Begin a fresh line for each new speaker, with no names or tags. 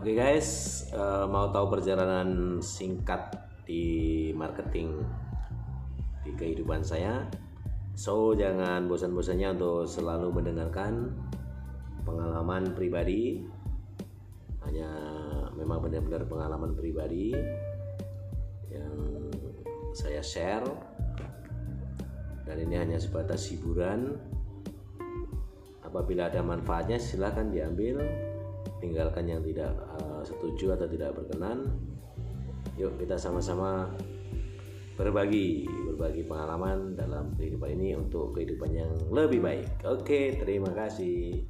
Oke guys, eh, mau tahu perjalanan singkat di marketing di kehidupan saya? So jangan bosan-bosannya untuk selalu mendengarkan pengalaman pribadi. Hanya memang benar-benar pengalaman pribadi yang saya share dan ini hanya sebatas hiburan apabila ada manfaatnya silahkan diambil tinggalkan yang tidak uh, setuju atau tidak berkenan. Yuk kita sama-sama berbagi berbagi pengalaman dalam kehidupan ini untuk kehidupan yang lebih baik. Oke terima kasih